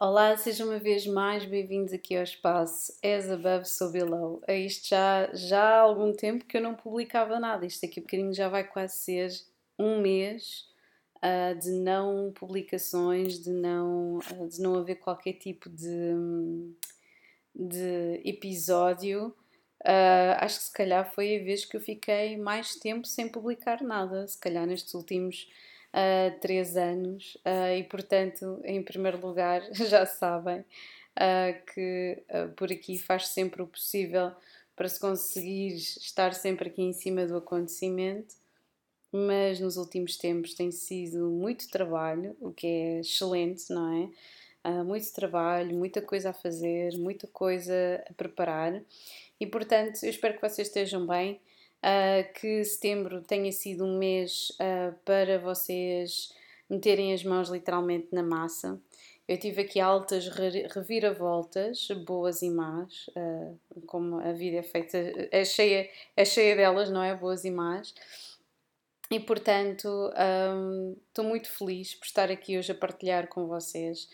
Olá, sejam uma vez mais bem-vindos aqui ao espaço As Above So Below. É isto já, já há algum tempo que eu não publicava nada. Isto aqui um bocadinho já vai quase ser um mês uh, de não publicações, de não, uh, de não haver qualquer tipo de, de episódio. Uh, acho que se calhar foi a vez que eu fiquei mais tempo sem publicar nada. Se calhar nestes últimos uh, três anos uh, e, portanto, em primeiro lugar, já sabem uh, que por aqui faz sempre o possível para se conseguir estar sempre aqui em cima do acontecimento, mas nos últimos tempos tem sido muito trabalho, o que é excelente, não é? muito trabalho, muita coisa a fazer, muita coisa a preparar e, portanto, eu espero que vocês estejam bem uh, que setembro tenha sido um mês uh, para vocês meterem as mãos literalmente na massa. Eu tive aqui altas reviravoltas, boas e más, uh, como a vida é feita, é cheia, é cheia delas, não é? Boas e más. E portanto, estou um, muito feliz por estar aqui hoje a partilhar com vocês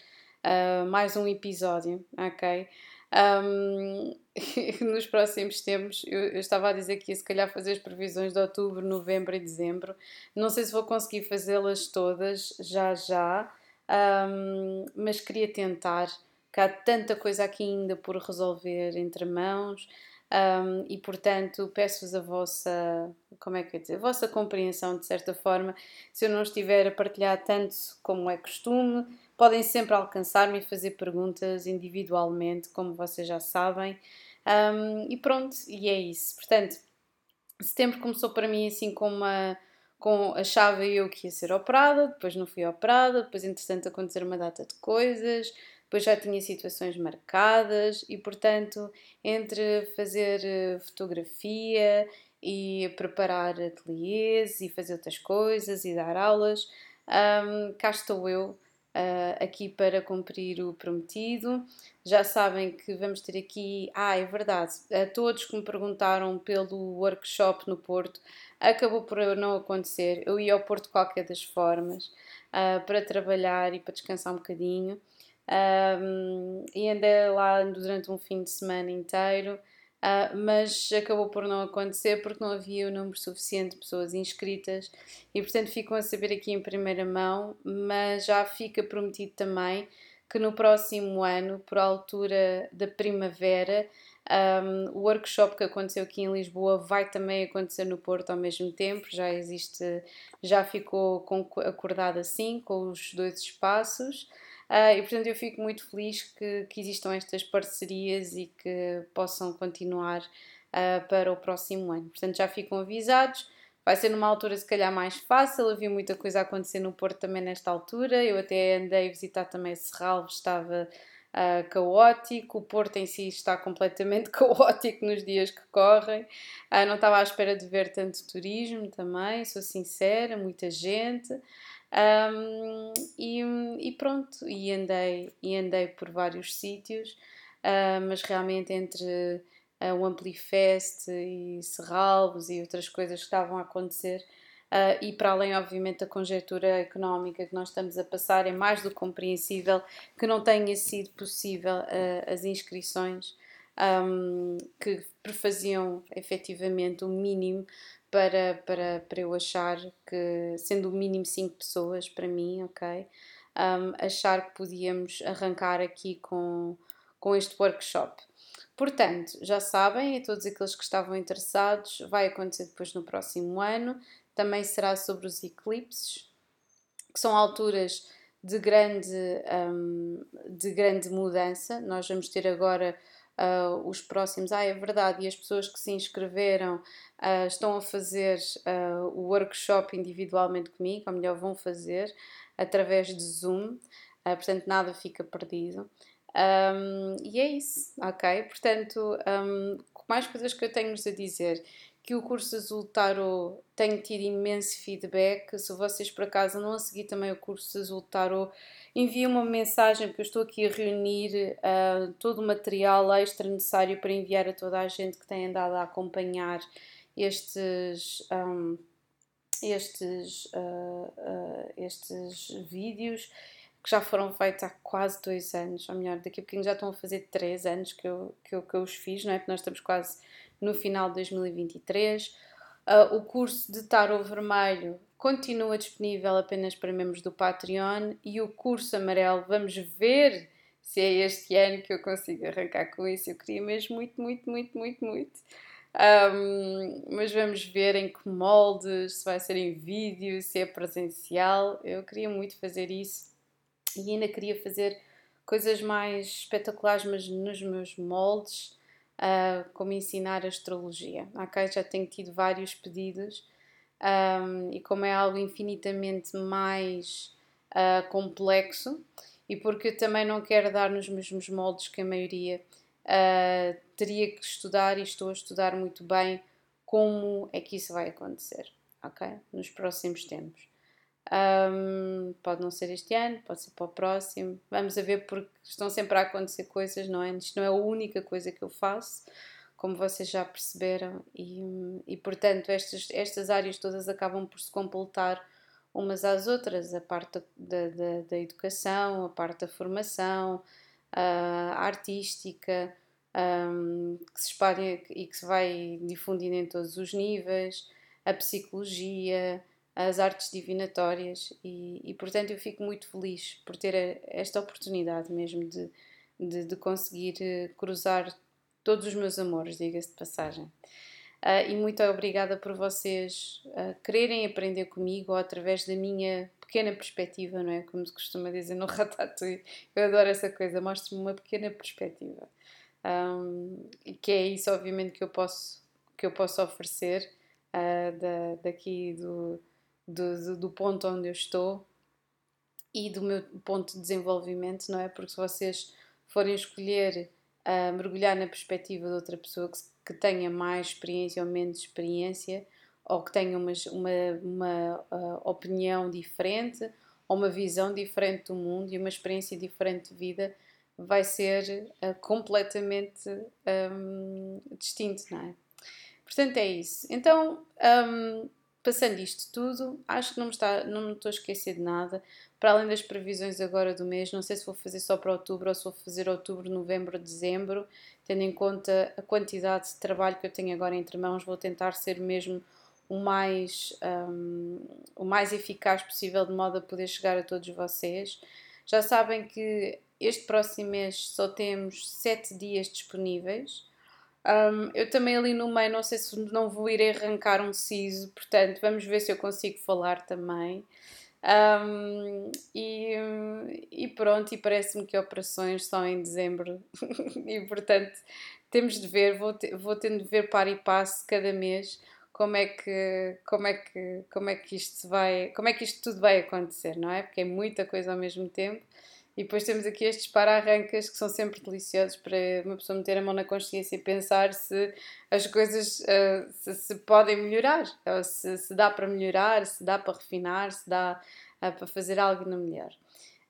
uh, mais um episódio, ok? Um, nos próximos tempos, eu, eu, estava a dizer que ia se calhar fazer as previsões de outubro, novembro e dezembro. Não sei se vou conseguir fazê-las todas já já, um, mas queria tentar, que há tanta coisa aqui ainda por resolver entre mãos. Um, e portanto peço-vos a vossa, como é que eu dizer, a vossa compreensão de certa forma, se eu não estiver a partilhar tanto como é costume, Podem sempre alcançar-me e fazer perguntas individualmente, como vocês já sabem. Um, e pronto, e é isso. Portanto, setembro começou para mim assim com uma. Com, achava eu que ia ser operada, depois não fui operada, depois entretanto acontecer uma data de coisas, depois já tinha situações marcadas e portanto entre fazer eh, fotografia e preparar ateliês e fazer outras coisas e dar aulas, um, cá estou eu uh, aqui para cumprir o prometido. Já sabem que vamos ter aqui. Ah, é verdade, a todos que me perguntaram pelo workshop no Porto, acabou por não acontecer. Eu ia ao Porto de qualquer das formas uh, para trabalhar e para descansar um bocadinho. Um, e andei lá durante um fim de semana inteiro. Uh, mas acabou por não acontecer porque não havia o número suficiente de pessoas inscritas e, portanto, ficam a saber aqui em primeira mão. Mas já fica prometido também que no próximo ano, por altura da primavera, um, o workshop que aconteceu aqui em Lisboa vai também acontecer no Porto ao mesmo tempo. Já existe, já ficou acordado assim, com os dois espaços. Uh, e portanto eu fico muito feliz que, que existam estas parcerias e que possam continuar uh, para o próximo ano. Portanto já ficam avisados. Vai ser numa altura se calhar mais fácil, havia muita coisa a acontecer no Porto também nesta altura. Eu até andei a visitar também Serralves, estava uh, caótico. O Porto em si está completamente caótico nos dias que correm. Uh, não estava à espera de ver tanto turismo também, sou sincera, muita gente. Um, e, e, pronto, e andei, e andei por vários sítios, uh, mas realmente entre uh, o Amplifest e Serralvos e outras coisas que estavam a acontecer, uh, e para além, obviamente, da conjectura económica que nós estamos a passar, é mais do compreensível que não tenha sido possível uh, as inscrições um, que prefaziam efetivamente o mínimo para, para, para eu achar que, sendo o mínimo 5 pessoas para mim, ok? Um, achar que podíamos arrancar aqui com, com este workshop. Portanto, já sabem, a todos aqueles que estavam interessados, vai acontecer depois no próximo ano. Também será sobre os eclipses, que são alturas de grande, um, de grande mudança. Nós vamos ter agora uh, os próximos. Ah, é verdade, e as pessoas que se inscreveram uh, estão a fazer uh, o workshop individualmente comigo, ou melhor, vão fazer através de Zoom, portanto, nada fica perdido. Um, e é isso, ok? Portanto, um, mais coisas que eu tenho-vos a dizer que o curso Azul Tarot tem tido imenso feedback. Se vocês por acaso não a seguir também o curso Azul Tarot, enviem uma mensagem, porque eu estou aqui a reunir uh, todo o material extra necessário para enviar a toda a gente que tem andado a acompanhar estes. Um, estes, uh, uh, estes vídeos que já foram feitos há quase dois anos, ou melhor, daqui a pouquinho já estão a fazer três anos que eu, que eu, que eu os fiz, não é? Porque nós estamos quase no final de 2023. Uh, ah, o curso de Tarot Vermelho continua disponível apenas para membros do Patreon e o curso amarelo, vamos ver se é este ano que eu consigo arrancar com isso. Eu queria mesmo muito, muito, muito, muito, muito. Um, mas vamos ver em que moldes, se vai ser em vídeo, se é presencial. Eu queria muito fazer isso e ainda queria fazer coisas mais espetaculares, mas nos meus moldes, uh, como ensinar astrologia. Ok, já tenho tido vários pedidos um, e como é algo infinitamente mais uh, complexo e porque eu também não quero dar nos mesmos moldes que a maioria, uh, teria que estudar e estou a estudar muito bem como é que isso vai acontecer, ok? Nos próximos tempos. Um, pode não ser este ano, pode ser para o próximo. Vamos a ver porque estão sempre a acontecer coisas, não é? Isto não é a única coisa que eu faço, como vocês já perceberam, e, e portanto estas, estas áreas todas acabam por se completar umas às outras, a parte da, da, da educação, a parte da formação, a artística, um, que se espalha e que se vai difundindo em todos os níveis, a psicologia, as artes divinatórias e, e, portanto eu fico muito feliz por ter esta oportunidade mesmo de, de, de conseguir eh, cruzar todos os meus amores, diga-se de passagem. Uh, e muito obrigada por vocês uh, quererem aprender comigo ou através da minha pequena perspectiva, não é? Como se costuma dizer no Ratatouille. Eu adoro essa coisa, mostre-me uma pequena perspectiva. Um, que é isso, obviamente, que eu posso, que eu posso oferecer uh, da, daqui do, do, do ponto onde eu estou e do meu ponto de desenvolvimento, não é? Porque se vocês forem escolher uh, mergulhar na perspectiva de outra pessoa que, que, tenha mais experiência ou menos experiência, ou que tenha uma, uma, uma uh, opinião diferente, ou uma visão diferente do mundo e uma experiência diferente de vida, vai ser uh, completamente um, distinto, não é? Portanto, é isso. Então, um, passando isto tudo, acho que não me, está, não me estou a esquecer de nada. Para além das previsões agora do mês, não sei se vou fazer só para outubro ou se vou fazer outubro, novembro, dezembro, tendo em conta a quantidade de trabalho que eu tenho agora entre mãos, vou tentar ser mesmo o mais, um, o mais eficaz possível, de modo a poder chegar a todos vocês. Já sabem que este próximo mês só temos 7 dias disponíveis. Um, eu também ali no meio, não sei se não vou ir arrancar um siso, portanto, vamos ver se eu consigo falar também. Um, e, e, pronto, e parece-me que operações são em dezembro, e portanto temos de ver, vou, te, vou tendo de ver para e passo cada mês como é que como é que como é que isto vai como é que isto tudo vai acontecer não é? Porque é muita coisa ao mesmo tempo e depois temos aqui estes para-arrancas que são sempre deliciosos para uma pessoa meter a mão na consciência e pensar se as coisas uh, se, se, podem melhorar, ou se, se, dá para melhorar, se dá para refinar, se dá uh, para fazer algo no melhor.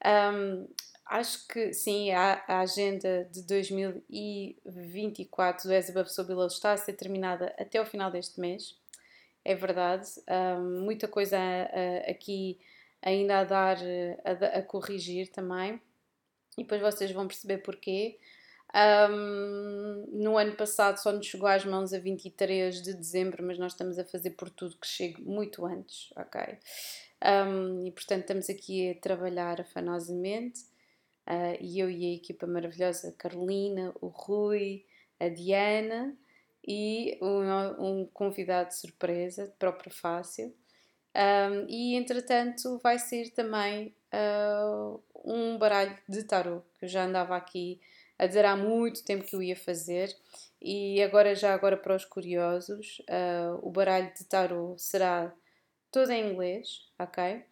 Um, acho que sim, a, a, agenda de 2024 do As Above está a ser terminada até o final deste mês, é verdade. Um, muita coisa uh, aqui ainda a dar, a, a, corrigir também. E depois vocês vão perceber porquê. Um, no ano passado só nos chegou às mãos a 23 de dezembro, mas nós estamos a fazer por tudo que chegue muito antes, ok? Um, e portanto estamos aqui a trabalhar afanosamente. Uh, e eu e a equipa maravilhosa, a Carolina, o Rui, a Diana e um, um convidado de surpresa, de próprio fácil. Um, e entretanto vai ser também uh, um baralho de tarot que eu já andava aqui a dizer há muito tempo que eu ia fazer e agora já agora para os curiosos uh, o baralho de tarot será todo em inglês, ok?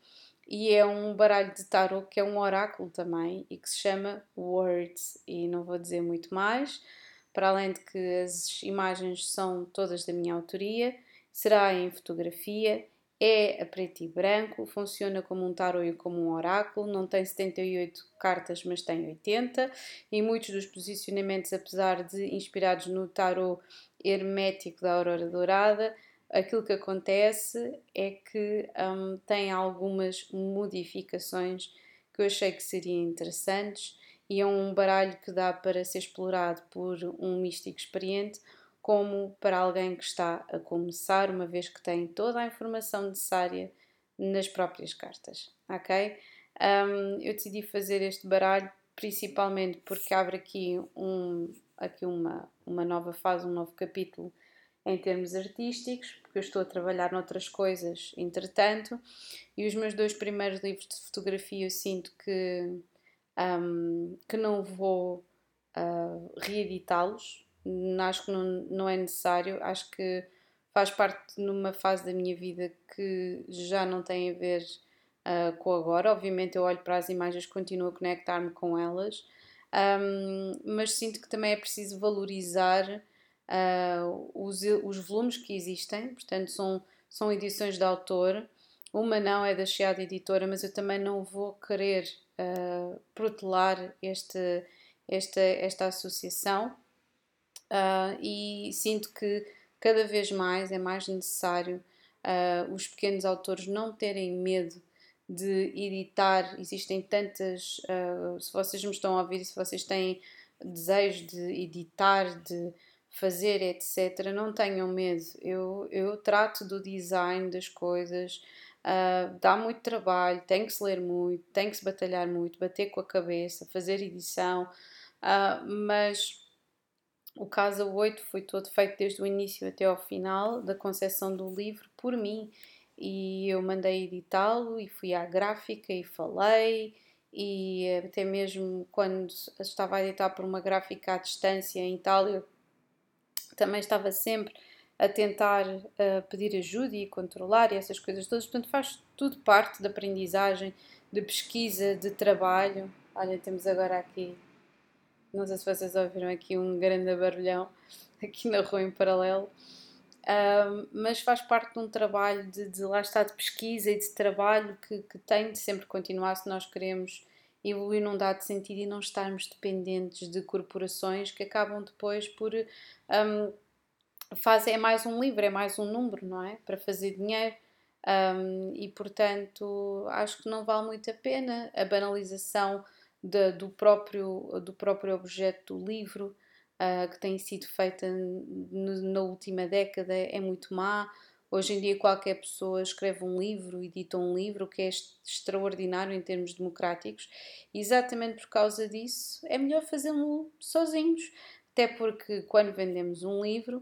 E é um baralho de tarot que é um oráculo também e que se chama Words e não vou dizer muito mais para além de que as imagens são todas da minha autoria, será em fotografia é a preto e branco, funciona como um tarot e como um oráculo, não tem 78 cartas, mas tem 80, e muitos dos posicionamentos, apesar de inspirados no tarot hermético da Aurora Dourada, aquilo que acontece é que um, tem algumas modificações que eu achei que seriam interessantes. E é um baralho que dá para ser explorado por um místico experiente como para alguém que está a começar, uma vez que tem toda a informação necessária nas próprias cartas, ok? Um, eu decidi fazer este baralho principalmente porque abre aqui, um, aqui uma, uma nova fase, um novo capítulo em termos artísticos, porque eu estou a trabalhar noutras coisas entretanto, e os meus dois primeiros livros de fotografia eu sinto que, um, que não vou uh, reeditá-los, acho que não, não é necessário, acho que faz parte numa fase da minha vida que já não tem a ver uh, com agora. Obviamente, eu olho para as imagens, continuo a conectar-me com elas, um, mas sinto que também é preciso valorizar uh, os, os volumes que existem, portanto, são, são edições de autor. Uma não é da Chiado Editora, mas eu também não vou querer uh, protelar este, esta, esta associação uh, e sinto que cada vez mais é mais necessário uh, os pequenos autores não terem medo de editar. Existem tantas. Uh, se vocês me estão a ouvir, se vocês têm desejo de editar, de fazer, etc., não tenham medo. Eu, eu trato do design das coisas. Uh, dá muito trabalho, tem que se ler muito, tem que se batalhar muito, bater com a cabeça, fazer edição, uh, mas o caso 8 foi todo feito desde o início até ao final da concepção do livro por mim. E eu mandei editá-lo e fui à gráfica e falei. E até mesmo quando estava a editar por uma gráfica à distância em Itália também estava sempre a tentar uh, pedir ajuda e controlar e essas coisas todas, portanto faz tudo parte da aprendizagem, de pesquisa, de trabalho. Olha, temos agora aqui não sei se vocês ouviram aqui um grande barulhão aqui na rua em paralelo. Mas faz parte de um trabalho de, de, lá está de pesquisa e de trabalho que, que tem de sempre continuar se nós queremos evoluir num dado sentido e não estarmos dependentes de corporações que acabam depois por um, é mais um livro, é mais um número, não é? Para fazer dinheiro. Um, e portanto acho que não vale muito a pena a banalização de, do, próprio, do próprio objeto do livro, uh, que tem sido feita na última década, é muito má. Hoje em dia, qualquer pessoa escreve um livro, edita um livro, o que é extraordinário em termos democráticos. E exatamente por causa disso, é melhor fazê-lo sozinhos. Até porque, quando vendemos um livro,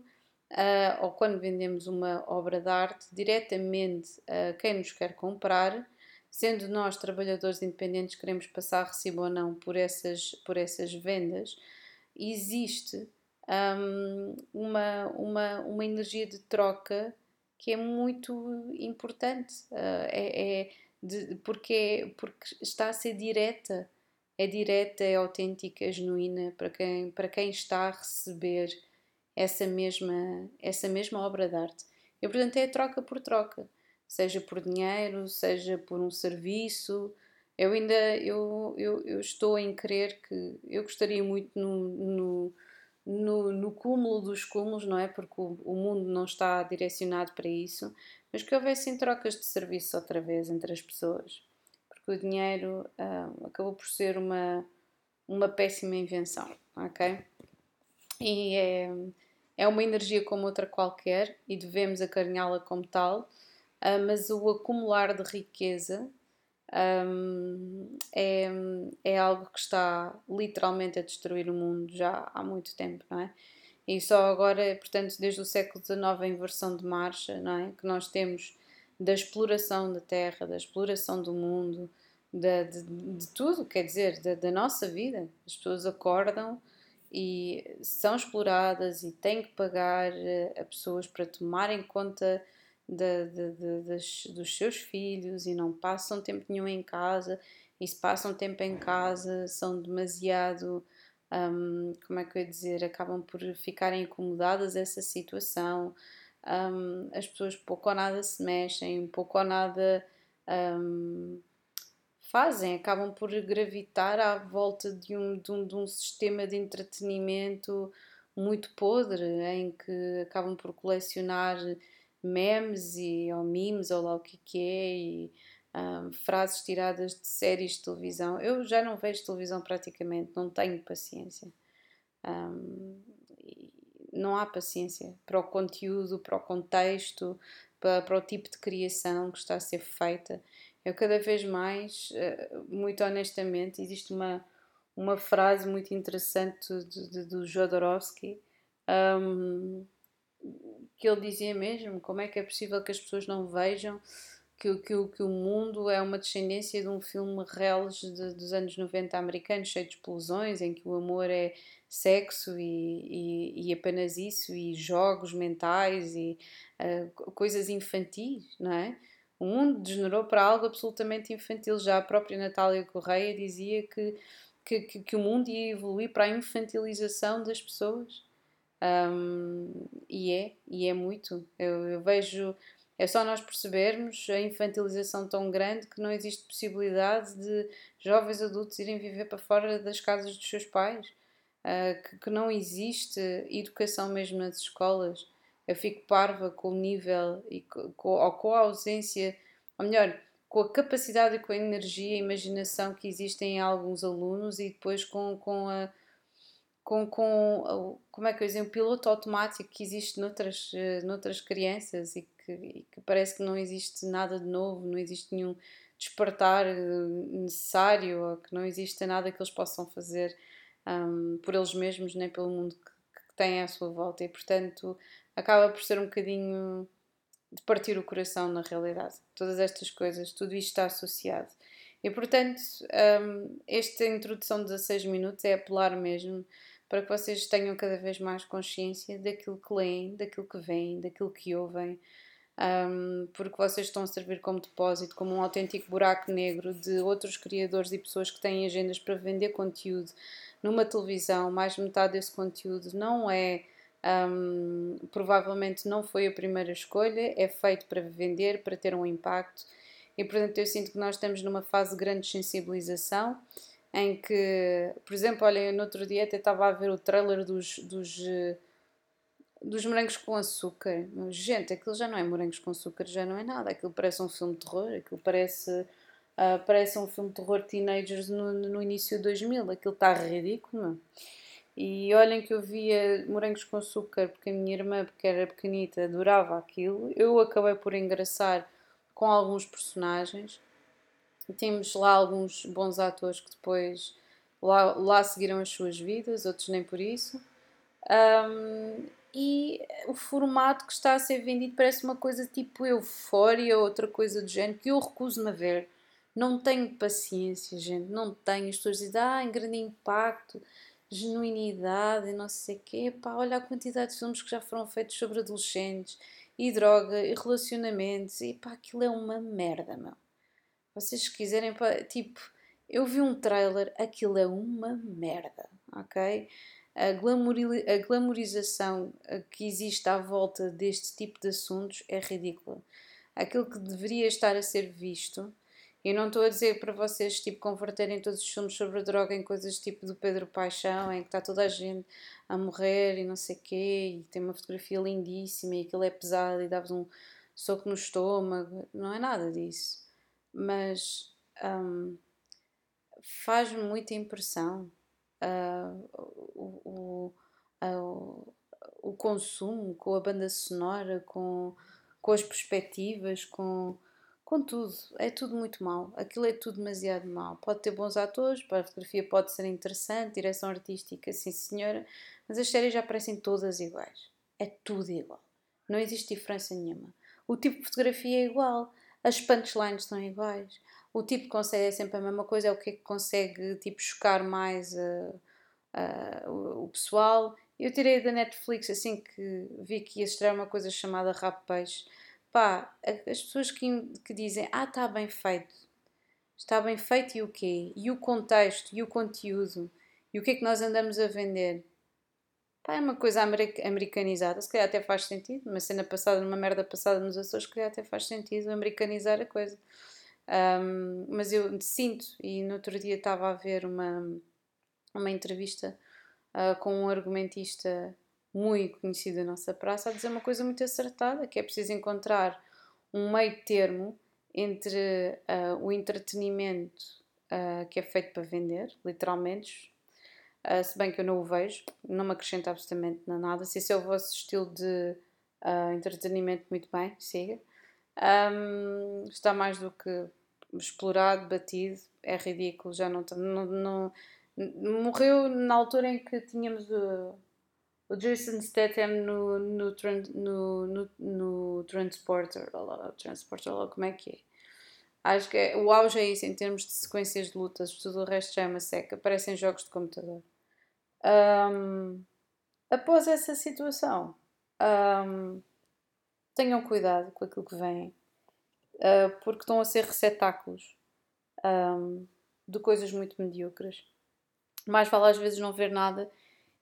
uh, ou quando vendemos uma obra de arte, diretamente a quem nos quer comprar, sendo nós trabalhadores independentes queremos passar recibo ou não por essas, por essas vendas, existe um, uma, uma, uma energia de troca que é muito importante, uh, é, é de, porque, porque está a ser direta, é direta, é autêntica, é genuína para quem, para quem está a receber essa mesma, essa mesma obra de arte. E portanto é troca por troca seja por dinheiro, seja por um serviço. Eu ainda eu, eu, eu estou em crer que eu gostaria muito no, no, no, no cúmulo dos cúmulos, não é? Porque o, o, mundo não está direcionado para isso, mas que houvessem trocas de serviço outra vez entre as pessoas. Porque o dinheiro uh, acabou por ser uma, uma péssima invenção, ok? E é, é uma energia como outra qualquer e devemos acarinhá-la como tal uh, mas o acumular de riqueza um, é, é algo que está literalmente a destruir o mundo já há muito tempo, não é? E só agora, portanto, desde o século XIX, a inversão de marcha, não é? Que nós temos da exploração da terra, da exploração do mundo, de, de, de tudo, quer dizer, da, da nossa vida. As pessoas acordam e são exploradas e têm que pagar eh, a pessoas para tomarem conta das, dos seus filhos e não passam tempo nenhum em casa. E se passam tempo em casa são demasiado um, como é que eu ia dizer acabam por ficarem incomodadas essa situação. Um, as pessoas pouco ou nada se mexem pouco ou nada um, fazem. Acabam por gravitar à volta de um, de um, de um sistema de entretenimento muito podre em que acabam por colecionar memes e, ou memes ou lá o que, que é e um, frases tiradas de séries de televisão. Eu já não vejo televisão praticamente, não tenho paciência. Um, não há paciência para o conteúdo, para o contexto, para, para, o tipo de criação que está a ser feita. Eu cada vez mais, eh, muito honestamente, existe uma, uma frase muito interessante do Jodorowsky um, que ele dizia mesmo como é que é possível que as pessoas não vejam que, que, que o mundo é uma descendência de um filme reles dos anos 90 americanos, cheio de explosões, em que o amor é sexo e, e, e apenas isso, e jogos mentais e uh, coisas infantis, não é? O mundo degenerou para algo absolutamente infantil. Já a própria Natália Correia dizia que, que, que, que o mundo ia evoluir para a infantilização das pessoas. Um, e é, e é muito. Eu, eu vejo é só nós percebermos a infantilização tão grande que não existe possibilidade de jovens adultos irem viver para fora das casas dos seus pais, uh, que, que, não existe educação mesmo nas escolas. Eu fico parva com o nível e com, ou com a ausência, ou melhor, com a capacidade e com a energia e imaginação que existem em alguns alunos e depois com, com a com, com como é que eu dizer, um piloto automático que existe noutras, eh, noutras crianças e que, e que parece que não existe nada de novo, não existe nenhum despertar eh, necessário, que não existe nada que eles possam fazer um, por eles mesmos nem pelo mundo que, que têm à sua volta e portanto acaba por ser um bocadinho de partir o coração na realidade. Todas estas coisas, tudo isto está associado. E portanto, um, esta introdução de 16 minutos é apelar mesmo para que vocês tenham cada vez mais consciência daquilo que leem, daquilo que veem, daquilo que ouvem, um, porque vocês estão a servir como depósito, como um autêntico buraco negro de outros criadores e pessoas que têm agendas para vender conteúdo numa televisão. Mais de metade desse conteúdo não é. Um, provavelmente não foi a primeira escolha, é feito para vender, para ter um impacto, e portanto eu sinto que nós estamos numa fase de grande sensibilização em que, por exemplo, olha, no outro dia até estava a ver o trailer dos, dos, eh, dos morangos com açúcar. Gente, aquilo já não é morangos com açúcar, já não é nada. Aquilo parece um filme de terror, aquilo parece, uh, parece um filme de terror teenagers no, no início de 2000. Aquilo está ridículo, não? E olhem que eu via morangos com açúcar porque a minha irmã, porque era pequenita, adorava aquilo. Eu acabei por engraçar com alguns personagens temos lá alguns bons atores que depois lá, lá seguiram as suas vidas, outros nem por isso. Um, e o formato que está a ser vendido parece uma coisa tipo euforia, outra coisa do género, que eu recuso-me a ver. Não tenho paciência, gente, não tenho. As pessoas dizem, ah, em grande impacto, genuinidade não sei o quê. Pá, olha a quantidade de filmes que já foram feitos sobre adolescentes e droga e relacionamentos. E pá, aquilo é uma merda, meu. Vocês quiserem, tipo, eu vi um trailer, aquilo é uma merda, ok? A, a glamorização que existe à volta deste tipo de assuntos é ridícula. Aquilo que deveria estar a ser visto, eu não estou a dizer para vocês, tipo, converterem todos os filmes sobre a droga em coisas tipo do Pedro Paixão, em que está toda a gente a morrer e não sei quê, e tem uma fotografia lindíssima e aquilo é pesado e dá-vos um soco no estômago. Não é nada disso mas um, faz-me muita impressão uh, o, o, o consumo com a banda sonora, com, com as perspectivas, com, com tudo. É tudo muito mal. Aquilo é tudo demasiado mal. Pode ter bons atores, a fotografia pode ser interessante, direção artística, sim senhora, mas as séries já parecem todas iguais. É tudo igual. Não existe diferença nenhuma. O tipo de fotografia é igual as punchlines são iguais. O tipo consegue é sempre a mesma coisa, é o que é que consegue tipo, chocar mais uh, uh, o, o, pessoal. Eu tirei da Netflix assim que vi que ia estrear uma coisa chamada Rap Peixe. Pá, as pessoas que, que dizem, ah, está bem feito. Está bem feito e o quê? E o contexto, e o conteúdo, e o que é que nós andamos a vender? Pá, é uma coisa americanizada, se calhar até faz sentido. Uma cena passada, numa merda passada nos Açores, se calhar até faz sentido americanizar a coisa. Um, mas eu sinto, e no outro dia estava a ver uma, uma entrevista uh, com um argumentista muito conhecido da nossa praça a dizer uma coisa muito acertada, que é preciso encontrar um meio termo entre uh, o entretenimento uh, que é feito para vender, literalmente, uh, se bem que eu não o vejo, não me acrescenta absolutamente nada. Se esse é o vosso estilo de entretenimento, muito bem, siga. Um, está mais do que explorado, batido, é ridículo, já não, não, não morreu na altura em que tínhamos o, o Jason Statham no, no, no, no, no Transporter, Transporter, como é que é? Acho que é, o auge é isso em termos de sequências de lutas, tudo o resto já é uma seca, parecem jogos de computador. Um, após essa situação, um, tenham cuidado com aquilo que vem, uh, porque estão a ser receptáculos um, de coisas muito mediocres. Mais vale às vezes não ver nada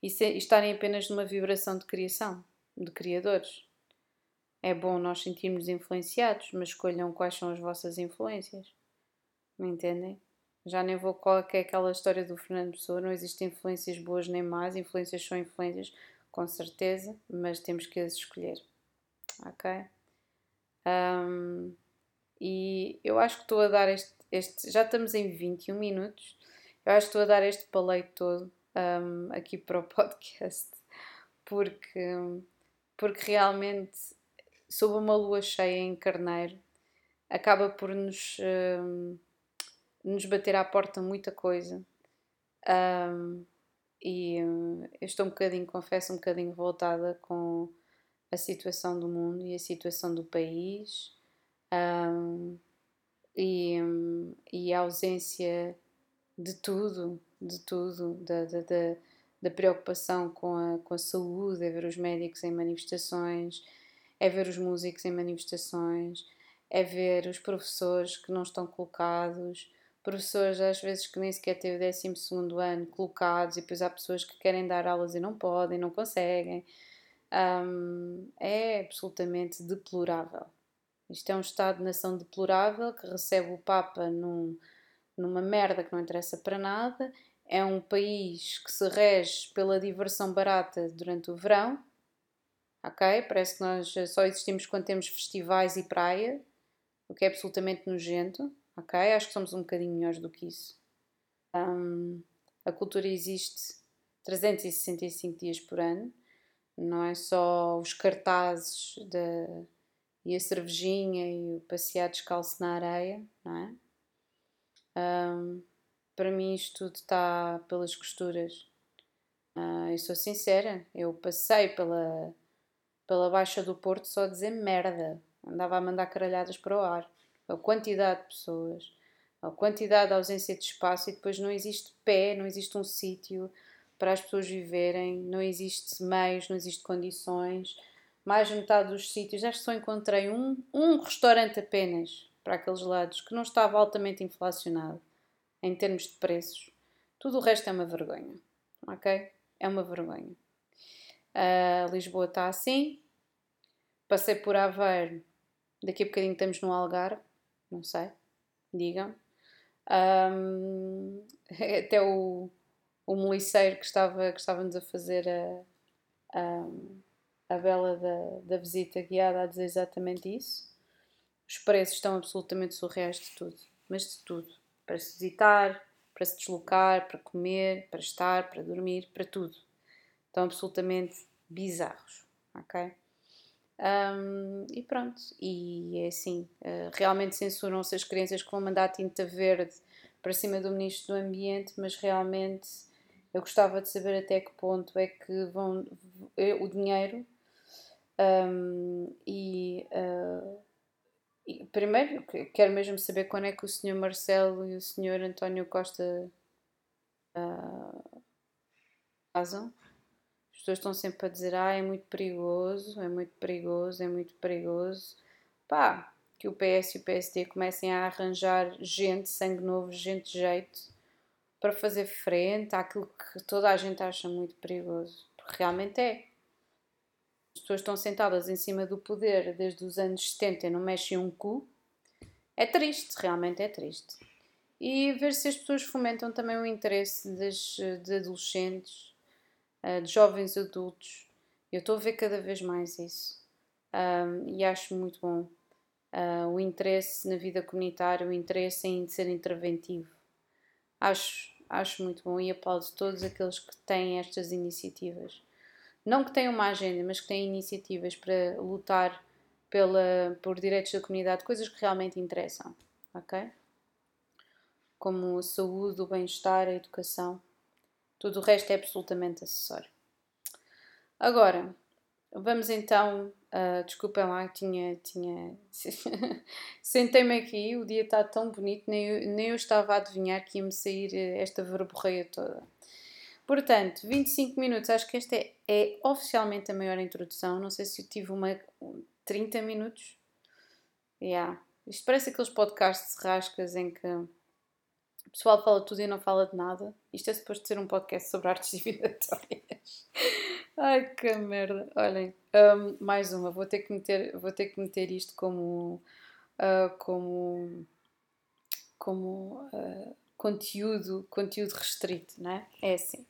e, se, e estarem apenas numa vibração de criação, de criadores. É bom nós sentirmos influenciados, mas escolham quais são as vossas influências. Me entendem? Já nem vou qual é, é aquela história do Fernando Pessoa, não existem influências boas nem más, influências são influências, com certeza, mas temos que as escolher. Ok? Um, e eu acho que estou a dar este, este. Já estamos em 21 minutos eu acho que estou a dar este paleio todo um, aqui para o podcast porque, porque realmente, sob uma lua cheia em carneiro, acaba por nos, um, nos bater à porta muita coisa. Um, e eu estou um bocadinho, confesso, um bocadinho voltada com a situação do mundo e a situação do país um, e, e a ausência de tudo, de tudo, da, da, da, da preocupação com a, com a saúde, é ver os médicos em manifestações, é ver os músicos em manifestações, é ver os professores que não estão colocados, professores às vezes que nem sequer têm o 12 ano colocados, e depois há pessoas que querem dar aulas e não podem, não conseguem. Um, é absolutamente deplorável. Isto é um Estado-nação deplorável que recebe o Papa num, numa merda que não interessa para nada. É um país que se rege pela diversão barata durante o verão. Ok? Parece que nós só existimos quando temos festivais e praia, o que é absolutamente nojento. Ok? Acho que somos um bocadinho melhores do que isso. Um, a cultura existe 365 dias por ano, não é só os cartazes de, e a cervejinha e o passear descalço na areia, não é? Um, para mim isto tudo está pelas costuras. Uh, eu sou sincera, eu passei pela, pela Baixa do Porto só a dizer merda. Andava a mandar caralhadas para o ar. A quantidade de pessoas, a quantidade de ausência de espaço e depois não existe pé, não existe um sítio para as pessoas viverem, não existe meios, não existe condições. Mais de metade dos sítios, acho que só encontrei um, um restaurante apenas para aqueles lados que não estava altamente inflacionado em termos de preços. Tudo o resto é uma vergonha, ok? É uma vergonha. Uh, Lisboa está assim. Passei por Aveiro. Daqui a bocadinho estamos no Algarve. Não sei. Digam. Um, até o, o moliceiro que, estava, que estávamos a fazer a, a, a bela da, da visita guiada a dizer exatamente isso. Os preços estão absolutamente surreais de tudo, mas de tudo. Para se visitar, para se deslocar, para comer, para estar, para dormir, para tudo. Estão absolutamente bizarros, ok? Um, e pronto, e é assim, uh, realmente censuram-se as crianças que vão mandar tinta verde para cima do Ministro do Ambiente, mas realmente eu gostava de saber até que ponto é que vão o dinheiro um, e uh, primeiro, quero mesmo saber quando é que o Sr. Marcelo e o Sr. António Costa uh. As pessoas estão sempre a dizer: ah, é muito perigoso, é muito perigoso, é muito perigoso. Pá, que o PS e o PSD comecem a arranjar gente, sangue novo, gente de jeito, para fazer frente àquilo que toda a gente acha muito perigoso. Porque realmente é as pessoas estão sentadas em cima do poder desde os anos 70 e não mexem um cu, é triste, realmente é triste. E ver se as pessoas fomentam também o interesse das, de adolescentes, eh, de jovens adultos. Eu estou a ver cada vez mais isso. Um, e acho muito bom. uh, o interesse na vida comunitária, o interesse em ser interventivo. Acho, acho muito bom e aplaudo todos aqueles que têm estas iniciativas. Não que tenham uma agenda, mas que têm iniciativas para lutar pela, por direitos da comunidade, coisas que realmente interessam, ok? Como a saúde, o bem-estar, a educação. Tudo o resto é absolutamente acessório. Agora, vamos então. Uh, desculpem lá, tinha. tinha... Sentei-me aqui, o dia está tão bonito, nem eu, nem eu estava a adivinhar que ia-me sair esta verborreia toda. Portanto, 25 minutos, acho que esta é, é, oficialmente a maior introdução. Não sei se eu tive uma 30 minutos. Yeah. Isto parece aqueles podcasts de rascas em que pessoal fala tudo e não fala de nada. Isto é suposto ser um podcast sobre artes divinatórias. Ai que merda. Olhem, um, mais uma. Vou ter que meter, vou ter que meter isto como. Uh, como. como. Uh, conteúdo, conteúdo restrito, não é? É assim.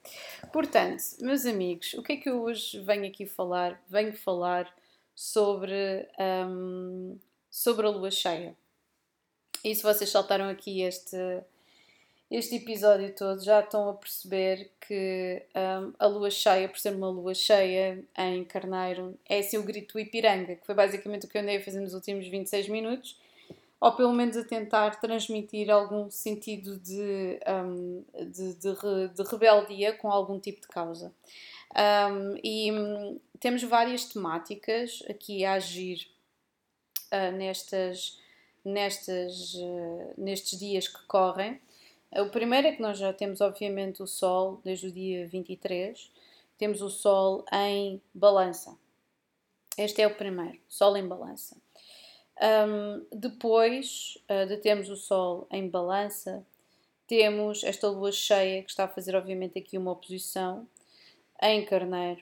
Portanto, meus amigos, o que é que eu hoje venho aqui falar? Venho falar sobre, um, sobre a lua cheia. E se vocês saltaram aqui este, este episódio todo, já estão a perceber que um, a lua cheia, por ser uma lua cheia em Carneiro, é assim o grito Ipiranga, que foi basicamente o que eu andei a fazer nos últimos 26 minutos, ou pelo menos a tentar transmitir algum sentido de, um, de, de, de rebeldia com algum tipo de causa. Um, e um, temos várias temáticas aqui a agir uh, nestas, nestas, uh, nestes dias que correm. O primeiro é que nós já temos, obviamente, o Sol desde o dia 23, temos o Sol em balança. Este é o primeiro, Sol em balança. Um, depois uh, de termos o Sol em balança, temos esta lua cheia que está a fazer, obviamente, aqui uma oposição em Carneiro.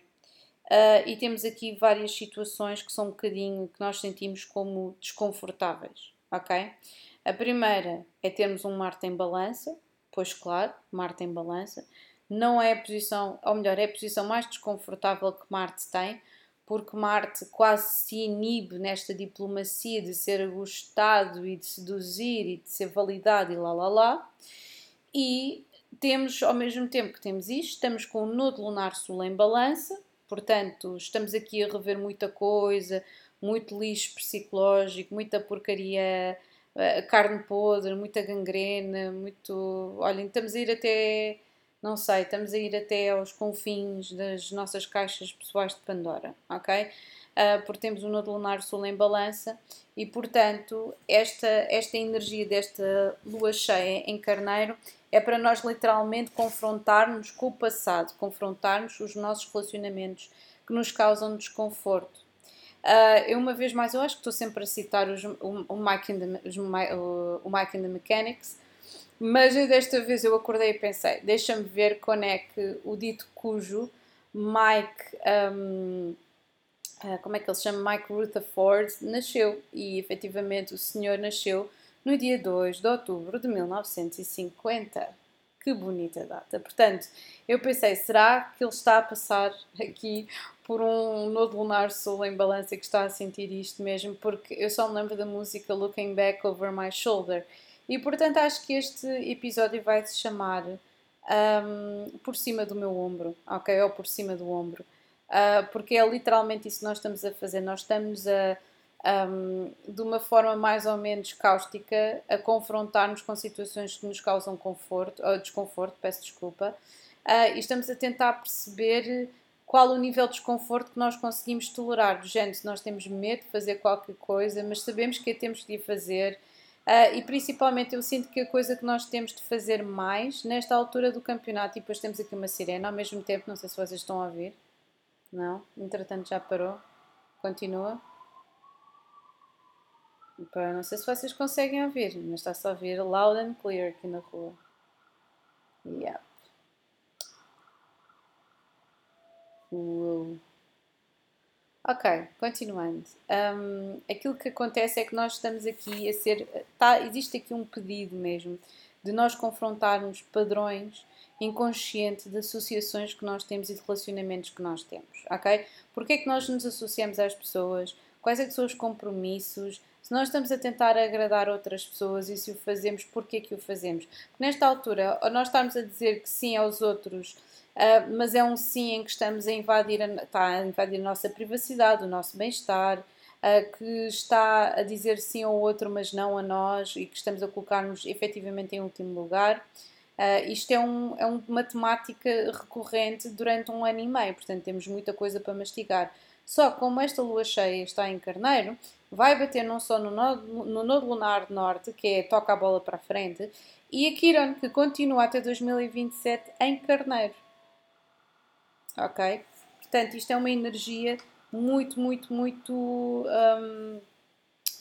Uh, e temos aqui várias situações que são um bocadinho que nós sentimos como desconfortáveis, ok? A primeira é termos um Marte em balança, pois claro, Marte em balança, não é a posição, ou melhor, é a posição mais desconfortável que Marte tem, porque Marte quase se inibe nesta diplomacia de ser agostado e de seduzir e de ser validado e lá lá lá. E temos, ao mesmo tempo que temos isto, estamos com o nodo lunar sul em balança, portanto, estamos aqui a rever muita coisa, muito lixo psicológico, muita porcaria, eh, carne podre, muita gangrena, muito. Olhem, estamos a ir até. Não sei, estamos a ir até aos confins das nossas caixas pessoais de Pandora, ok? Uh, porque temos o nodo lunar sul em balança e, portanto, esta, esta energia desta lua cheia em carneiro é para nós literalmente confrontarmos com o passado, confrontarmos os nossos relacionamentos que nos causam desconforto. Uh, eu, uma vez mais, eu acho que estou sempre a citar os, o, o, Mike the, os, o, o Mike and the Mechanics, mas desta vez eu acordei e pensei: deixa-me ver quando é que o dito cujo Mike. Um, uh, como é que ele se chama? Mike Rutherford nasceu e efetivamente o senhor nasceu no dia 2 de outubro de 1950. Que bonita data. Portanto, eu pensei, será que ele está a passar aqui por um nodo lunar sul em balança que está a sentir isto mesmo? Porque eu só me lembro da música Looking Back Over My Shoulder. E portanto acho que este episódio vai se chamar um, Por Cima do Meu Ombro, ok? Ou Por Cima do Ombro. Uh, porque é literalmente isso que nós estamos a fazer. Nós estamos a um, de uma forma mais ou menos cáustica, a confrontar-nos com situações que nos causam conforto, ou desconforto, peço desculpa, uh, e estamos a tentar perceber qual o nível de desconforto que nós conseguimos tolerar. Do género, se nós temos medo de fazer qualquer coisa, mas sabemos que temos de fazer. Uh, e principalmente eu sinto que a coisa que nós temos de fazer mais nesta altura do campeonato, e depois temos aqui uma sirena ao mesmo tempo, não sei se vocês estão a ouvir. Não? Entretanto já parou. Continua. Pá, não sei se vocês conseguem ouvir, mas está-se a ouvir loud and clear aqui na rua. Yep. Uou. Ok, continuando. Um, aquilo que acontece é que nós estamos aqui a ser. Tá, existe aqui um pedido mesmo de nós confrontarmos padrões inconscientes de associações que nós temos e de relacionamentos que nós temos, ok? Porquê é que nós nos associamos às pessoas? quais é que são os compromissos, se nós estamos a tentar agradar outras pessoas e se o fazemos, porquê que o fazemos? Porque nesta altura, nós estamos a dizer que sim aos outros, uh, mas é um sim em que estamos a invadir a, está a, invadir a nossa privacidade, o nosso bem-estar, uh, que está a dizer sim ao outro, mas não a nós e que estamos a colocar-nos efetivamente em último lugar. Uh, isto é, um, é uma temática recorrente durante um ano e meio, portanto temos muita coisa para mastigar. Só como esta lua cheia está em carneiro, vai bater não só no nodo, no nodo lunar norte, que é toca a bola para a frente, e a Kiron, que continua até 2027 em carneiro. Ok? Portanto, isto é uma energia muito, muito, muito, um,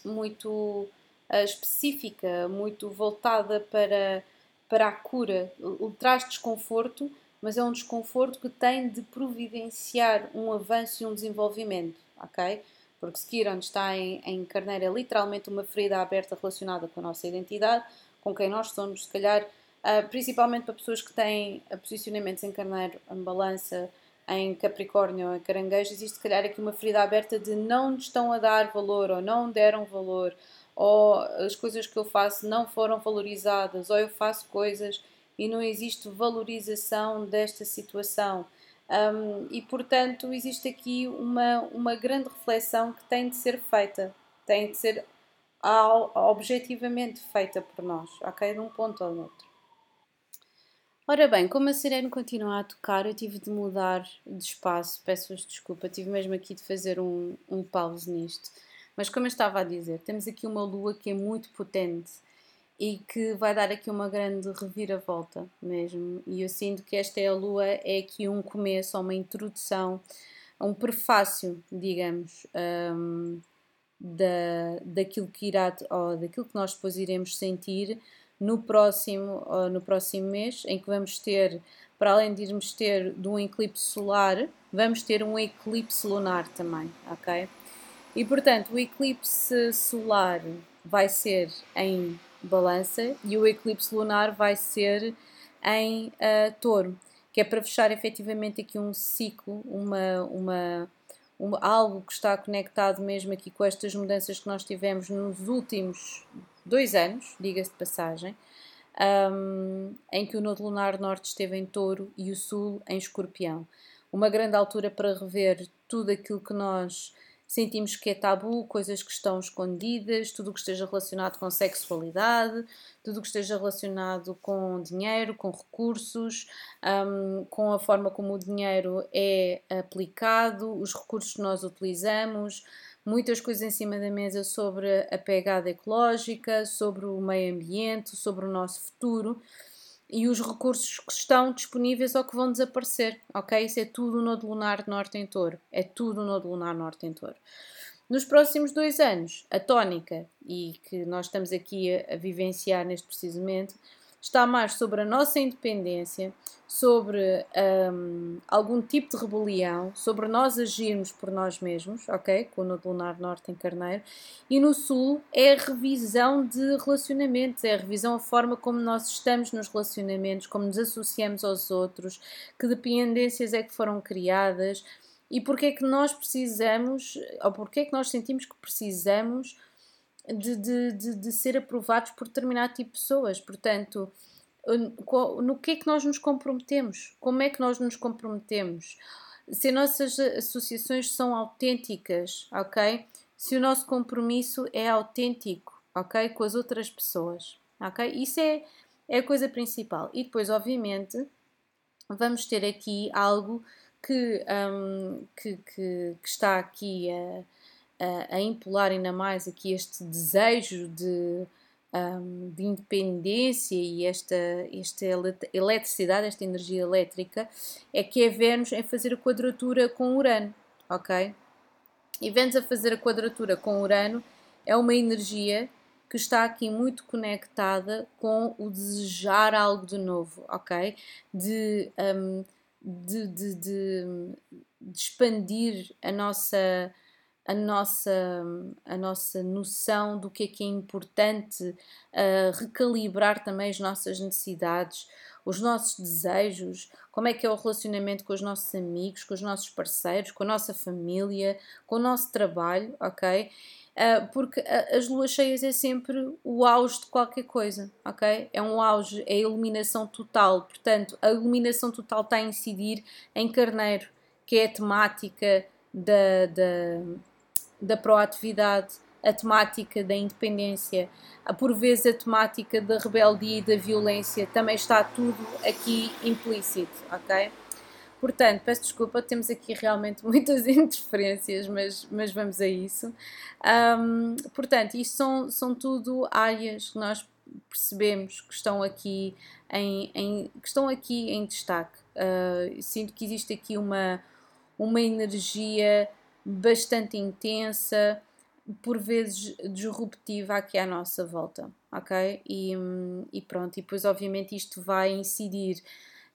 muito uh, específica, muito voltada para, para a cura. Ele traz desconforto, mas é um desconforto que tem de providenciar um avanço e um desenvolvimento, ok? porque Skiron está em, em Carneiro é literalmente uma ferida aberta relacionada com a nossa identidade, com quem nós somos, se calhar, uh, principalmente para pessoas que têm posicionamentos em Carneiro, em Balança, em Capricórnio ou em Caranguejo, existe, se calhar, aqui uma ferida aberta de não estão a dar valor ou não deram valor, ou as coisas que eu faço não foram valorizadas, ou eu faço coisas e não existe valorização desta situação. Um, e portanto existe aqui uma, uma grande reflexão que tem de ser feita, tem de ser objetivamente feita por nós, ok? De um ponto ao outro. Ora bem, como a sirene continua a tocar, eu tive de mudar de espaço, peço-vos desculpa, tive mesmo aqui de fazer um, um pause nisto. Mas como eu estava a dizer, temos aqui uma lua que é muito potente e que vai dar aqui uma grande reviravolta mesmo. E eu sinto que esta é a lua, é aqui um começo, uma introdução, um prefácio, digamos, um, da, daquilo que irá, ou daquilo que nós depois iremos sentir no próximo, no próximo mês, em que vamos ter, para além de irmos ter de um eclipse solar, vamos ter um eclipse lunar também, ok? E portanto, o eclipse solar vai ser em balança e o eclipse lunar vai ser em uh, touro, que é para fechar efetivamente aqui um ciclo, uma, uma, uma, algo que está conectado mesmo aqui com estas mudanças que nós tivemos nos últimos dois anos, diga-se de passagem, um, em que o nodo lunar norte esteve em touro e o sul em escorpião. Uma grande altura para rever tudo aquilo que nós sentimos que é tabu, coisas que estão escondidas, tudo o que esteja relacionado com sexualidade, tudo o que esteja relacionado com dinheiro, com recursos, um, com a forma como o dinheiro é aplicado, os recursos que nós utilizamos, muitas coisas em cima da mesa sobre a pegada ecológica, sobre o meio ambiente, sobre o nosso futuro e os recursos que estão disponíveis ou que vão desaparecer, ok? Isso é tudo no lunar norte em touro, é tudo no lunar norte em touro. Nos próximos dois anos, a tónica, e que nós estamos aqui a, a vivenciar neste precisamente, está mais sobre a nossa independência, sobre um, algum tipo de rebelião, sobre nós agirmos por nós mesmos, ok? Com o Nodo Lunar Norte em Carneiro. E no Sul é a revisão de relacionamentos, é a revisão a forma como nós estamos nos relacionamentos, como nos associamos aos outros, que dependências é que foram criadas e porque é que nós precisamos, ou porque é que nós sentimos que precisamos de, de, de, de ser aprovados por determinado tipo de pessoas. Portanto, no que é que nós nos comprometemos? Como é que nós nos comprometemos? Se nossas associações são autênticas, ok? Se o nosso compromisso é autêntico, ok? Com as outras pessoas, ok? Isso é, é a coisa principal. E depois, obviamente, vamos ter aqui algo que, um, que, que, que, está aqui a a, a impular ainda mais aqui este desejo de, um, de independência e esta, esta eletricidade, esta energia elétrica, é que é Vênus em fazer a quadratura com Urano, ok? E Vênus a fazer a quadratura com Urano é uma energia que está aqui muito conectada com o desejar algo de novo, ok? De, um, de, de, de, de expandir a nossa a nossa, a nossa noção do que é que é importante uh, recalibrar também as nossas necessidades, os nossos desejos, como é que é o relacionamento com os nossos amigos, com os nossos parceiros, com a nossa família, com o nosso trabalho, ok? Uh, porque as luas cheias é sempre o auge de qualquer coisa, ok? É um auge, é a iluminação total, portanto, a iluminação total está a incidir em carneiro, que é a temática da, da, da proatividade, a temática da independência, por vezes a temática da rebeldia e da violência, também está tudo aqui implícito, ok? Portanto, peço desculpa, temos aqui realmente muitas interferências, mas, mas vamos a isso. Um, portanto, isto são, são tudo áreas que nós percebemos que estão aqui em, em que estão aqui em destaque. Uh, sinto que existe aqui uma, uma energia bastante intensa, por vezes disruptiva aqui à nossa volta, ok? E, e pronto, e depois obviamente isto vai incidir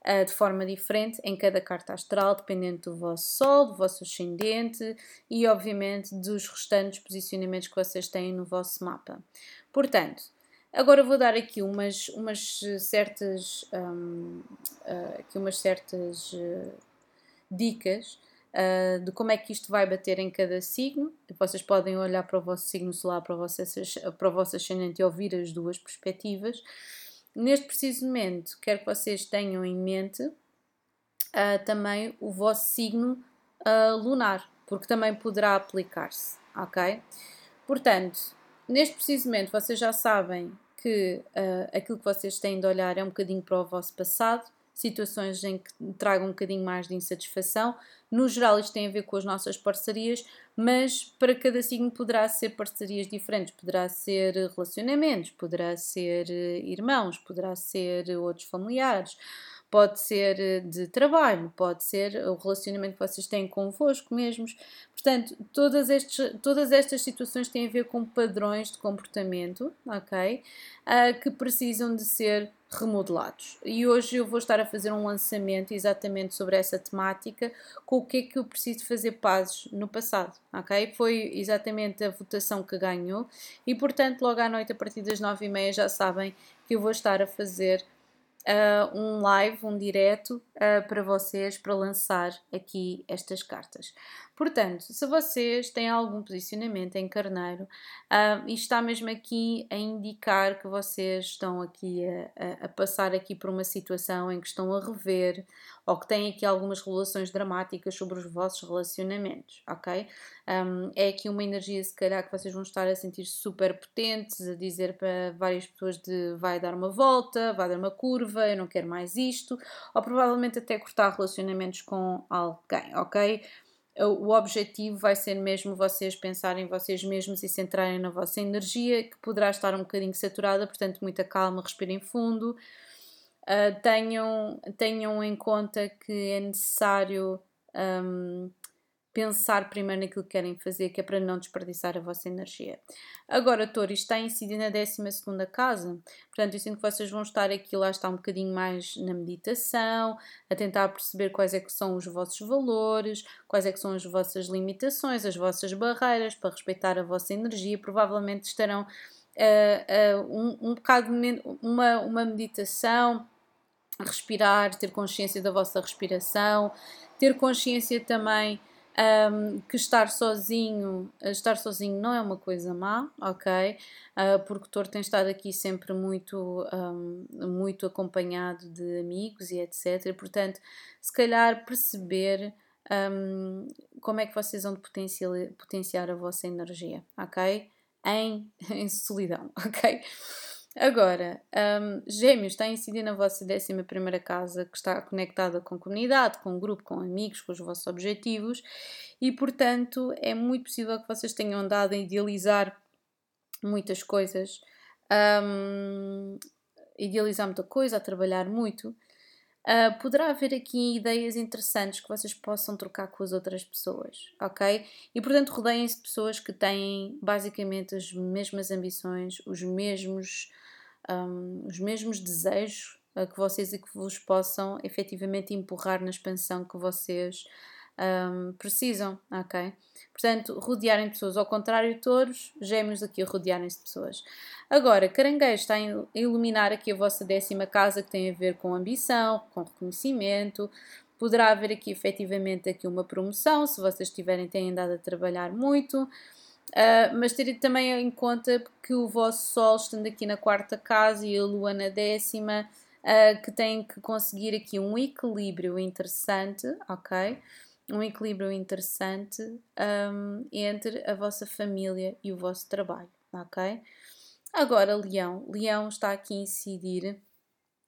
uh, de forma diferente em cada carta astral, dependendo do vosso Sol, do vosso ascendente e obviamente dos restantes posicionamentos que vocês têm no vosso mapa. Portanto, agora vou dar aqui umas, umas certas, um, uh, aqui umas certas uh, dicas uh, de como é que isto vai bater em cada signo. Vocês podem olhar para o vosso signo solar, para o vosso, para o vosso ascendente e ouvir as duas perspectivas. Neste preciso momento, quero que vocês tenham em mente uh, também o vosso signo uh, lunar, porque também poderá aplicar-se, ok? Portanto, neste preciso momento, vocês já sabem que uh, aquilo que vocês têm de olhar é um bocadinho para o vosso passado, situações em que tragam um bocadinho mais de insatisfação. No geral, isto tem a ver com as nossas parcerias, mas para cada signo poderá ser parcerias diferentes, poderá ser relacionamentos, poderá ser eh, irmãos, poderá ser outros familiares pode ser eh, de trabalho, pode ser o relacionamento que vocês têm convosco mesmos. Portanto, todas, estes, todas estas situações têm a ver com padrões de comportamento, ok? Uh, que precisam de ser remodelados. E hoje eu vou estar a fazer um lançamento exatamente sobre essa temática, com o que é que eu preciso fazer pazes no passado, ok? Foi exatamente a votação que ganhou e, portanto, logo à noite, a partir das nove e meia, já sabem que eu vou estar a fazer uh, um live, um direto uh, para vocês para lançar aqui estas cartas. Portanto, se vocês têm algum posicionamento em carneiro uh, está mesmo aqui a indicar que vocês estão aqui a, a, passar aqui por uma situação em que estão a rever ou que têm aqui algumas relações dramáticas sobre os vossos relacionamentos, ok? Um, é aqui uma energia, se calhar, que vocês vão estar a sentir super potentes, a dizer para várias pessoas de vai dar uma volta, vai dar uma curva, eu não quero mais isto, ou provavelmente até cortar relacionamentos com alguém, ok? o objetivo vai ser mesmo vocês pensarem em vocês mesmos e centrarem na vossa energia, que poderá estar um bocadinho saturada, portanto, muita calma, respirem fundo. Uh, tenham, tenham em conta que é necessário um, pensar primeiro naquilo que querem fazer, que é para não desperdiçar a vossa energia. Agora, Touro, isto está incidindo na 12 casa, portanto, eu sinto que vocês vão estar aqui, lá está um bocadinho mais na meditação, a tentar perceber quais é que são os vossos valores, quais é que são as vossas limitações, as vossas barreiras, para respeitar a vossa energia, provavelmente estarão uh, uh, um, um bocado, uma, uma meditação, respirar, ter consciência da vossa respiração, ter consciência também um, que estar sozinho, estar sozinho não é uma coisa má, ok? Uh, porque o Toro tem estado aqui sempre muito, um, muito acompanhado de amigos e etc. Portanto, se calhar perceber um, como é que vocês vão potenciar, potenciar a vossa energia, ok? Em, em solidão, ok? Agora, um, Gêmeos está a incidir na vossa 11 casa, que está conectada com comunidade, com grupo, com amigos, com os vossos objetivos, e portanto é muito possível que vocês tenham andado a idealizar muitas coisas, um, idealizar muita coisa, a trabalhar muito. Uh, poderá haver aqui ideias interessantes que vocês possam trocar com as outras pessoas, ok? E portanto rodeiem-se de pessoas que têm basicamente as mesmas ambições, os mesmos um, os mesmos desejos uh, que vocês e que vos possam efetivamente empurrar na expansão que vocês um, precisam, ok? Portanto, rodearem pessoas. Ao contrário, touros, gêmeos aqui rodearem-se de pessoas. Agora, caranguejo está a iluminar aqui a vossa décima casa, que tem a ver com ambição, com reconhecimento. Poderá haver aqui efetivamente aqui uma promoção, se vocês tiverem têm andado a trabalhar muito. Uh, mas ter também em conta que o vosso Sol, estando aqui na quarta casa e a Lua na décima, uh, que tem que conseguir aqui um equilíbrio interessante, ok? um equilíbrio interessante um, entre a vossa família e o vosso trabalho, ok? Agora, Leão. Leão está aqui a incidir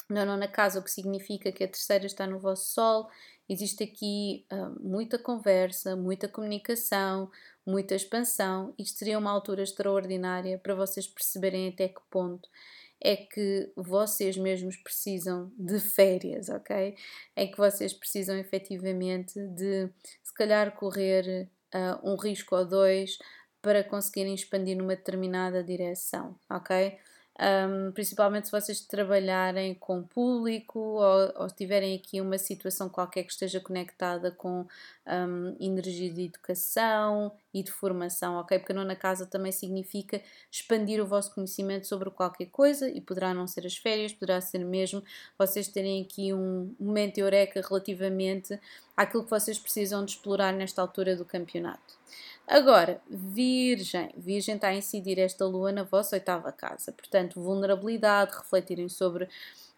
na nona casa, o que significa que a terceira está no vosso Sol. Existe aqui uh, muita conversa, muita comunicação, muita expansão. Isto seria uma altura extraordinária para vocês perceberem até que ponto é que vocês mesmos precisam de férias, ok? É que vocês precisam efetivamente de, se calhar, correr uh, um risco ou dois para conseguirem expandir numa determinada direção, ok? Um, principalmente se vocês trabalharem com público ou, ou tiverem aqui uma situação qualquer que esteja conectada com um, energia de educação e de formação, ok? Porque a nona casa também significa expandir o vosso conhecimento sobre qualquer coisa e poderá não ser as férias, poderá ser mesmo vocês terem aqui um momento eureka relativamente àquilo que vocês precisam de explorar nesta altura do campeonato. Agora, Virgem. Virgem está a incidir esta lua na vossa oitava casa. Portanto, vulnerabilidade, refletirem sobre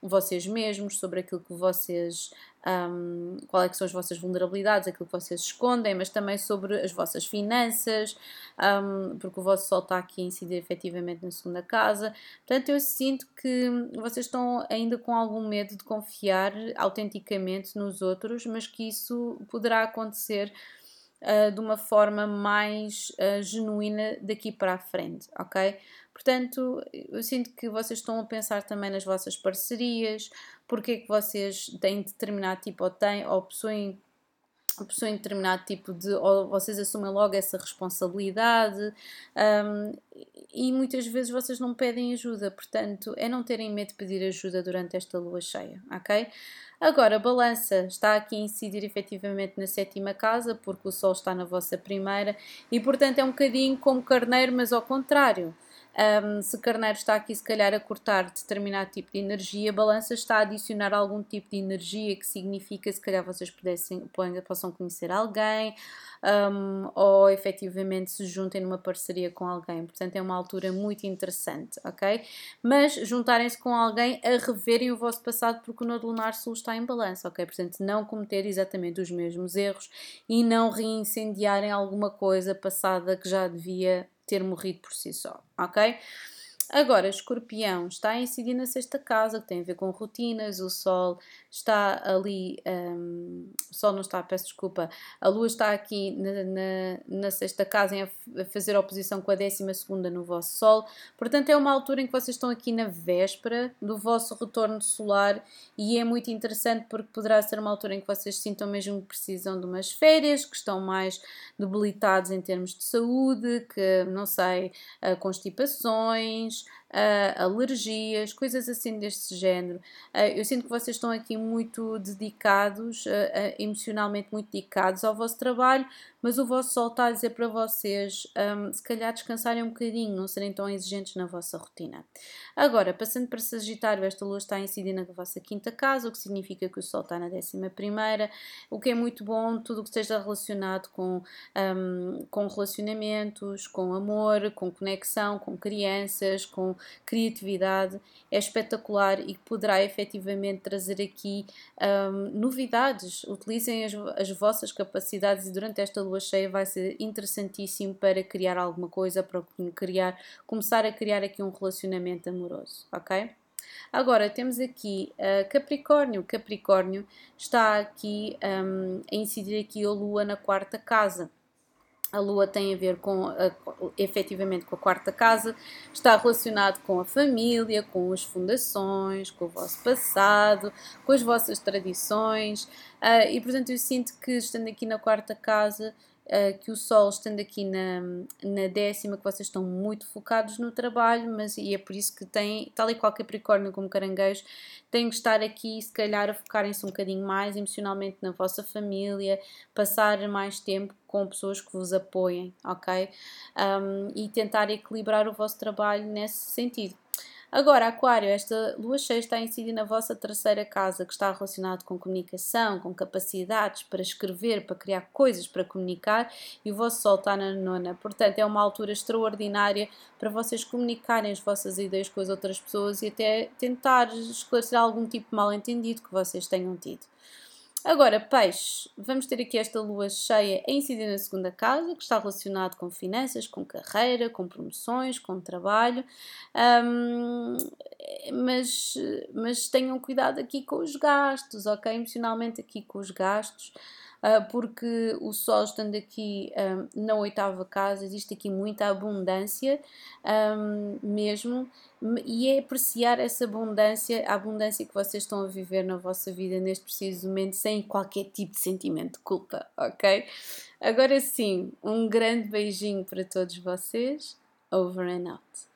vocês mesmos, sobre aquilo que vocês. Um, qual é que são as vossas vulnerabilidades, aquilo que vocês escondem, mas também sobre as vossas finanças, um, porque o vosso sol está aqui a incidir efetivamente na segunda casa. Portanto, eu sinto que vocês estão ainda com algum medo de confiar autenticamente nos outros, mas que isso poderá acontecer uh, de uma forma mais uh, genuína daqui para a frente, ok? Portanto, eu sinto que vocês estão a pensar também nas vossas parcerias, porque é que vocês têm determinado tipo ou têm ou possuem possuem determinado tipo de. ou vocês assumem logo essa responsabilidade um, e muitas vezes vocês não pedem ajuda, portanto, é não terem medo de pedir ajuda durante esta lua cheia, ok? Agora, a balança está aqui a incidir efetivamente na sétima casa, porque o Sol está na vossa primeira, e portanto é um bocadinho como carneiro, mas ao contrário. Um, se carneiro está aqui, se calhar, a cortar determinado tipo de energia, balança está a adicionar algum tipo de energia que significa, se calhar, vocês pudessem, possam conhecer alguém um, ou efetivamente se juntem numa parceria com alguém. Portanto, é uma altura muito interessante, ok? Mas juntarem-se com alguém a reverem o vosso passado, porque o Nodo Lunar Sul está em balança, ok? Portanto, não cometer exatamente os mesmos erros e não reincendiarem alguma coisa passada que já devia ter morrido por si só, ok? Agora, escorpião está a incidir na sexta casa, que tem a ver com rotinas, o sol está ali, um, o sol não está, peço desculpa, a lua está aqui na, na, na sexta casa a fazer oposição com a décima segunda no vosso sol, portanto é uma altura em que vocês estão aqui na véspera do vosso retorno solar e é muito interessante porque poderá ser uma altura em que vocês sintam mesmo que precisam de umas férias, que estão mais debilitados em termos de saúde, que, não sei, uh, constipações, uh, alergias, coisas assim deste género. Uh, eu sinto que vocês estão aqui muito dedicados, uh, emocionalmente muito dedicados ao vosso trabalho, mas o vosso sol está a dizer para vocês um, se calhar descansarem um bocadinho, não serem tão exigentes na vossa rotina. Agora, passando para Sagitário, esta lua está a incidir na vossa quinta casa, o que significa que o sol está na décima primeira, o que é muito bom, tudo o que esteja relacionado com, um, com relacionamentos, com amor, com conexão, com crianças, com criatividade, é espetacular e poderá efetivamente trazer aqui um, novidades. Utilizem as, as vossas capacidades e durante esta lua cheia vai ser interessantíssimo para criar alguma coisa, para criar, começar a criar aqui um relacionamento amoroso, ok? Agora temos aqui uh, Capricórnio. Capricórnio está aqui um, a incidir aqui a Lua na quarta casa. A Lua tem a ver com, a, efetivamente com a quarta casa, está relacionado com a família, com as fundações, com o vosso passado, com as vossas tradições, uh, e portanto eu sinto que estando aqui na quarta casa uh, que o Sol estando aqui na, na décima, que vocês estão muito focados no trabalho, mas e é por isso que tem, tal e qual Capricórnio como Caranguejo, têm que estar aqui, se calhar, a focarem-se um bocadinho mais emocionalmente na vossa família, passar mais tempo com pessoas que vos apoiem, ok? Um, e tentar equilibrar o vosso trabalho nesse sentido. Agora, Aquário, esta lua cheia está a incidir na vossa terceira casa, que está relacionado com comunicação, com capacidades para escrever, para criar coisas para comunicar, e o vosso Sol está na nona. Portanto, é uma altura extraordinária para vocês comunicarem as vossas ideias com as outras pessoas e até tentar esclarecer algum tipo de mal-entendido que vocês tenham tido. Agora, peixe, vamos ter aqui esta lua cheia a incidir na segunda casa, que está relacionado com finanças, com carreira, com promoções, com trabalho, um, mas, mas tenham cuidado aqui com os gastos, ok? Emocionalmente aqui com os gastos. Uh, porque o Sol estando aqui um, na oitava casa, existe aqui muita abundância um, mesmo, e é apreciar essa abundância, a abundância que vocês estão a viver na vossa vida neste preciso momento, sem qualquer tipo de sentimento de culpa, ok? Agora sim, um grande beijinho para todos vocês. Over and out.